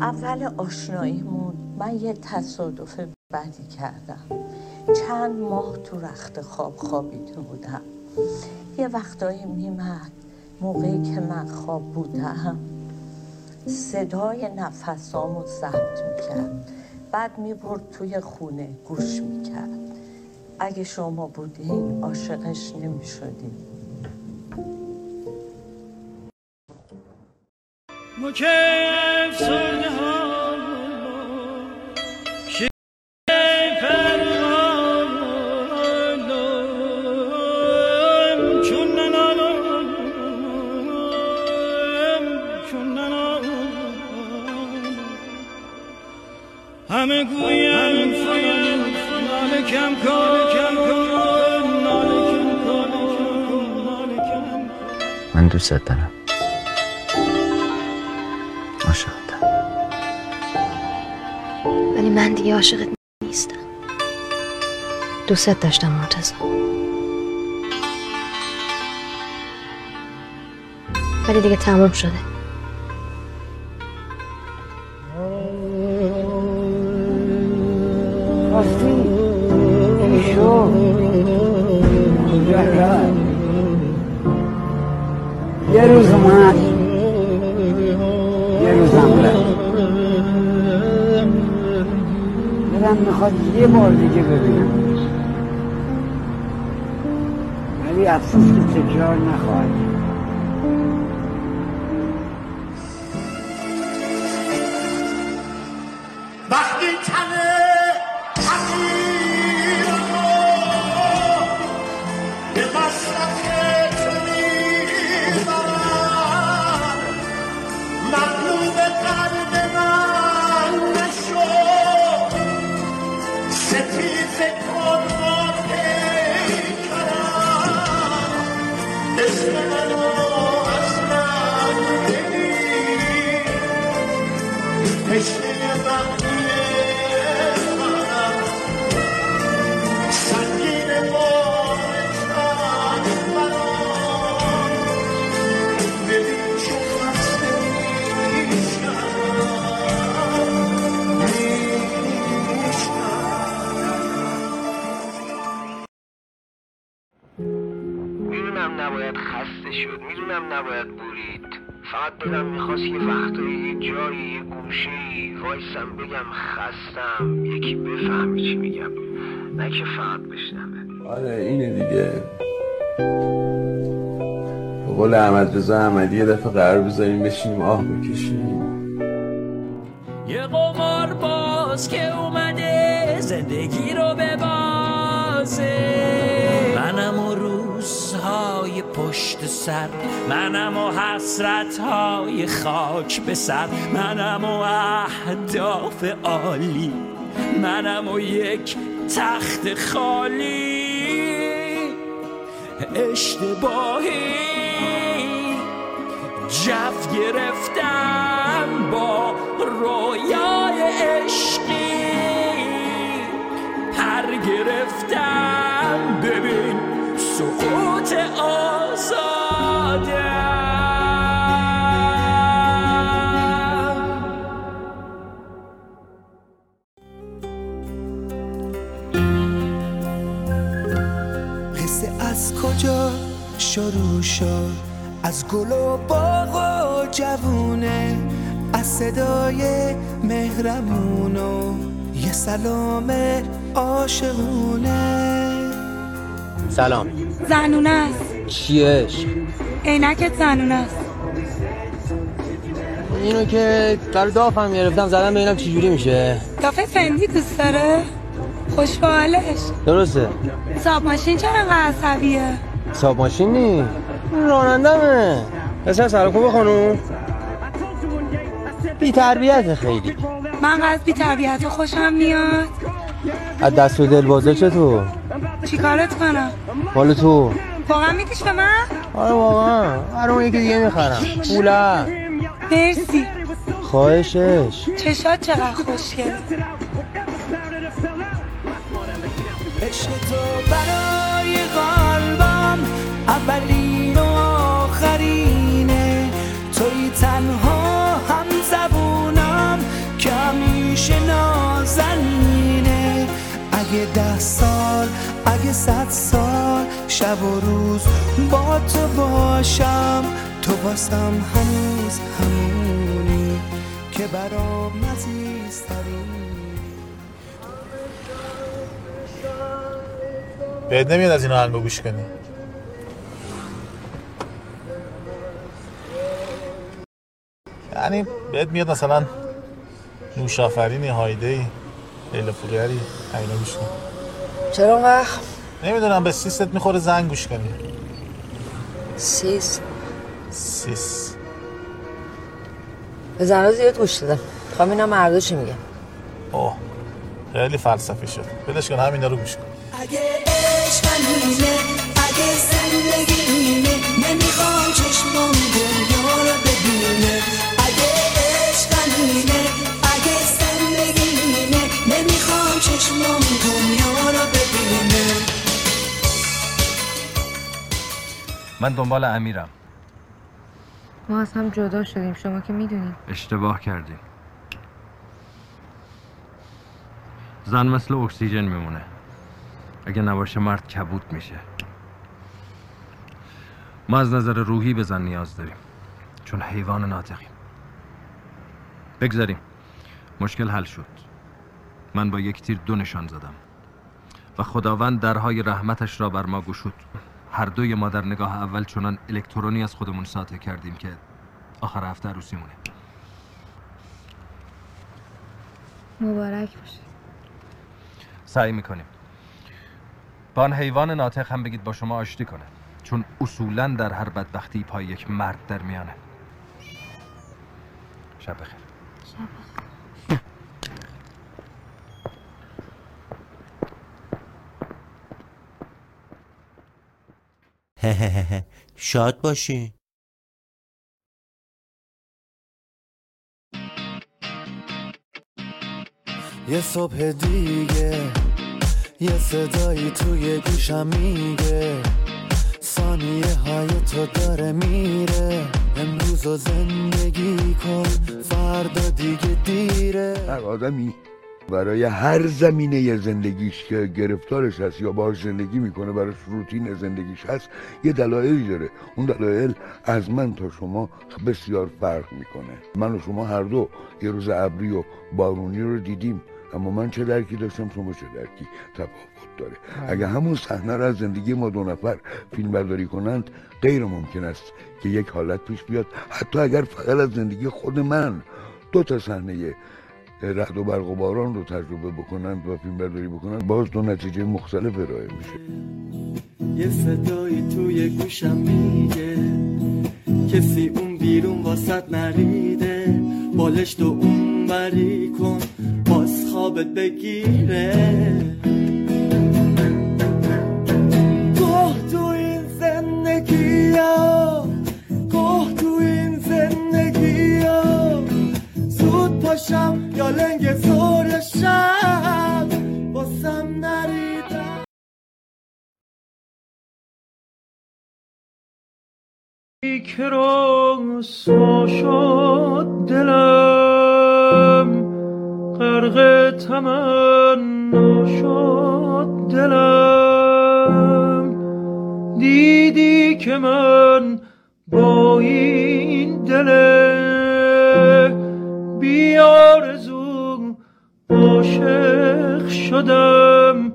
اول آشناییمون من یه تصادف بدی کردم. چند ماه تو رخت خواب خوابیده بودم. یه وقتایی میمد موقعی که من خواب بودم. صدای نفسامو ضبط می‌کرد. بعد می‌برد توی خونه گوش می‌کرد. اگه شما بودین عاشقش چون ننالم. همه گویم کن کم کن من دوست دارم. عاشقتم ولی من دیگه عاشقت نیستم. دوستت داشتم مرتضی. ولی دیگه تموم شده. راستی چی روز اومد یه روزم رفت دلم می‌خواد یه بار دیگه ببینم ولی افسوس که تکرار نخواهد. وقتی تنه می‌دونم نباید خسته شد می‌دونم نباید برید فقط دلم می‌خواست یه وقتایی یه جایی یه گوشه ای وایسم بگم خستم. یکی بفهمی چی میگم. نه که فقط بشنوه. آره اینه دیگه. به قول احمد رضا احمدی یه دفعه قرار بذاریم بشینیم آه بکشیم. یه قمار باز که اومده زندگی رو به بازه. پشت سر. منم و حسرت های خاک به سر. منم و اهداف عالی. منم و یک تخت خالی. اشتباهی جف گرفتم با رویای عشقی. پر گرفتم. ببین سقوط آزادم شد. از گل و باغ و جوونه از صدای مهرمون و یه سلام عاشقونه. سلام. زنونه است. چیش عینکت زنونه است. اینو که برای دافم گرفتم زدم ببینم چی جوری میشه؟ دافه فندی دوست داره؟ خوش به حالش درسته. صاحب ماشین چرا عصبیه؟ صاحب ماشین نی. رانندمه پسر سرکوب خانوم بی تربیت خیلی. من از بی تربیت خوشم میاد. از دست و دل بازه چطور چیکارت کنم؟ مال تو. واقعا میدیش به من؟ آره واقعا. برای یکی دیگه می‌خرم. پولا مرسی. خواهشش. چشات چقدر خوشگله عشق تو برای قلبم اولین صد سال شب و روز با تو باشم. تو واسم هنوز همونی که برام نزیستری بهت نمیاد از این آهنگو گوش کنی. یعنی بهت میاد مثلا نوش آفرینی هایده ای لیلا پوریاری اینا گوش کن چرا؟ وقت نمی‌دونم به سیست می‌خوره زنگ گوش کنی. سیس. سیس. به زنها زیاد گوش دادم. می‌خوام اینا مردا چی میگه اوه. خیلی فلسفی شد. بدش کن همینا رو گوش کن. اگه عشق اگه زندگی من دنبال امیرم. ما از هم جدا شدیم. شما که می‌دونیم اشتباه کردیم زن مثل اکسیژن میمونه. اگه نباشه مرد کبود میشه. ما از نظر روحی به زن نیاز داریم. چون حیوان ناطقیم. بگذاریم. مشکل حل شد. من با یک تیر دو نشان زدم. و خداوند درهای رحمتش را بر ما گشود. هر دوی ما در نگاه اول چنان الکترونی از خودمون ساطع کردیم که آخر هفته عروسیمونه مبارک باشه. سعی می‌کنیم. با آن حیوان ناطق هم بگید با شما آشتی کنه چون اصولا در هر بدبختی پای یک مرد در میانه. شب بخیر. شاد باشی. یه صبح دیگه یه صدایی توی گوشم میگه. ثانیه های تو داره میره. امروز و زندگی کن فردا دیگه دیره. هر آدمی برای هر زمینه زندگیش که گرفتارش هست یا باهاش زندگی می‌کنه براش روتین زندگیش هست یه دلایلی داره. اون دلایل از من تا شما بسیار فرق می‌کنه. من و شما هر دو یه روز ابری و بارونی رو دیدیم اما من چه درکی داشتم شما چه درکی تفاوت داره. اگه همون صحنه رو از زندگی ما دو نفر فیلم برداری کنند غیر ممکن است که یک حالت پیش بیاد. حتی اگر فقط از زندگی خود من دو تا صحنه رعد و برق و باران رو تجربه بکنند و فیلم برداری بکنند باز دو نتیجه مختلف ارائه میشه. یه صدایی توی گوشم میگه کسی اون بیرون واسط نریده. بالش تو اون بری کن باز خوابت بگیره. گه تو این زندگی ها تو این زندگی ها زود پاشم یا لنگ زور شب باسم نریدم. که رسوا شد دلم. غرق تمنا شد دلم. دیدی که من با این دل عاشق شدم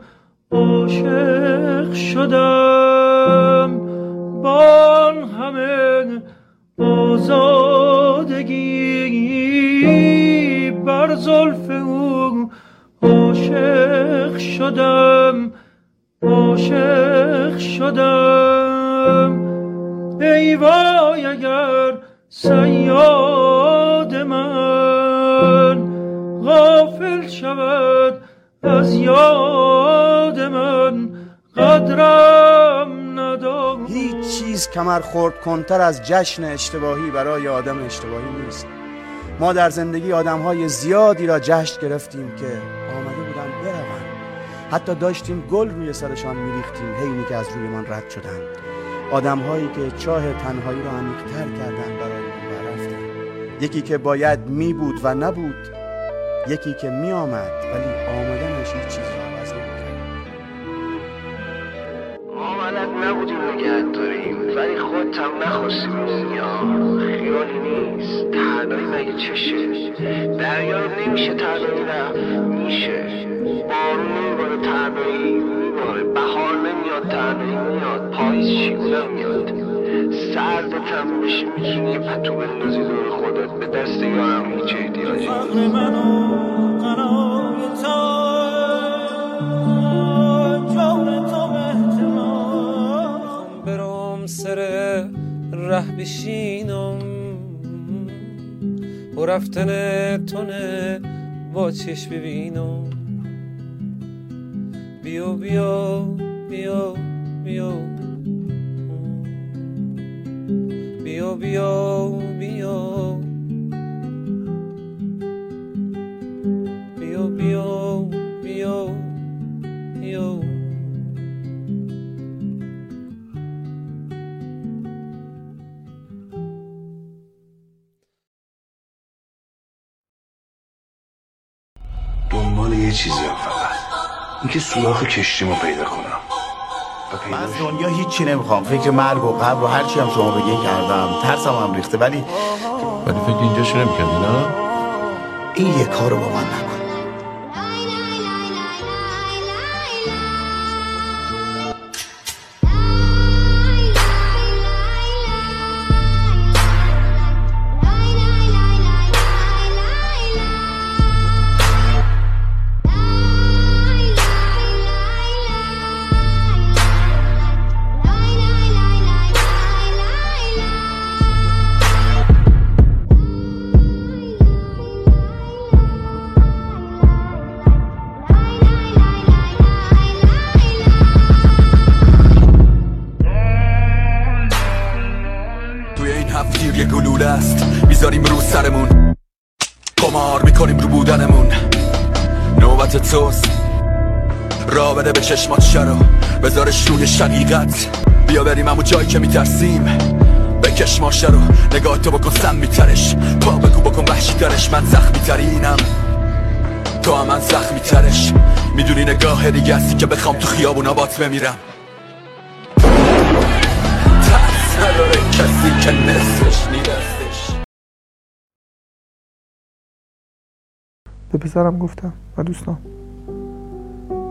عاشق شدم. با آن همه آزادگی بر زلف او عاشق شدم عاشق شدم. ای وای اگر سیاد غافل شود از یاد من قدرم ندارد هیچ چیز کمر خورد کنتر از جشن اشتباهی برای آدم اشتباهی نیست. ما در زندگی آدم های زیادی را جشن گرفتیم که آمده بودن بروند. حتی داشتیم گل روی سرشان میریختیم حینی که از روی من رد شدند آدم هایی که چاه تنهایی را عمیقتر کردن برای و رفتن. یکی که باید می بود و نبود یکی که می آمد ولی آمدنش هیچ چیز را عوض نمی‌کرد. آمدت نبودیم نگهت داریم ولی خودت هم نخواستی بمونی ها. خیالی نیست. تنهایی مگه چشه؟ دریا رو نمیشه تنهایی رفت میشه. بارون نمیباره تنهایی میباره. بهار نمیاد تنهایی میاد. پاییز شیونه میاد؟ سردت هم بشه می‌تونی یه پتو بندازی دور خودت. به دست یارم هیچ احتیاجی فقر من و قنای تو جان تو احتمال می‌خوام برم سر ره بشینم. و رفتن تونه با چشم ببینم. بیا بیا بیا بیا بیا بیا. بیا بیا بیا بیا. دنبال یه چیزی هم فقط. اینکه سوراخ کشتیمو پیدا کنم. من از دنیا هیچی نمی‌خوام. فکر مرگ و قبر و هرچی هم شما بگین کردم. ترسم هم ریخته. ولی ولی فکر اینجاشو نمی‌کردی نه؟ این یه کارو با من نکن. رو بودنمون. نوبت توست. را بده به چشمات شرو. بذارش روی شقیقت. بیا بریم همون جایی که میترسیم. بکش ماشه رو نگاه تو بکن سم میترش. پا بگو بکن وحشی ترش. من زخمی ترینم تو هم من زخمی ترش می‌دونی نگاه دیگه هستی که بخوام تو خیابونا بات بمیرم. ترس نداره کسی که نصفش نیستش به پسرم گفتم و دوستان.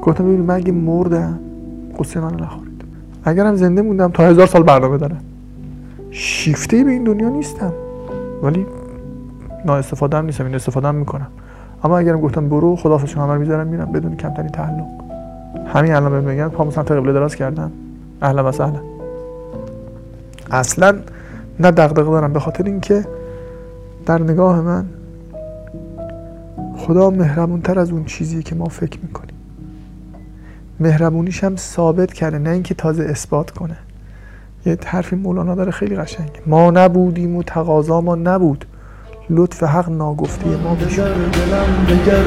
گفتم ببین من اگه مردم قصه منو نخورید. اگرم زنده موندم تا هزار سال برنامه دارم. شیفته به این دنیا نیستم. ولی نا استفاده هم نیستم این استفاده هم می‌کنم. اما اگرم گفتم برو خداحافظ شما رو می‌ذارم میرم بدون کمترین تعلق. همین الان بهم میگن پامو سمت قبله دراز کردم. اهلا و سهلا. اصلا نه دغدغه دارم به خاطر اینکه در نگاه من خدا مهربونتر از اون چیزیه که ما فکر می‌کنیم. مهربونیش هم ثابت کرده نه اینکه تازه اثبات کنه. یه حرفی مولانا داره خیلی قشنگه. ما نبودیم و تقاضا ما نبود. لطف حق ناگفته ما دگر.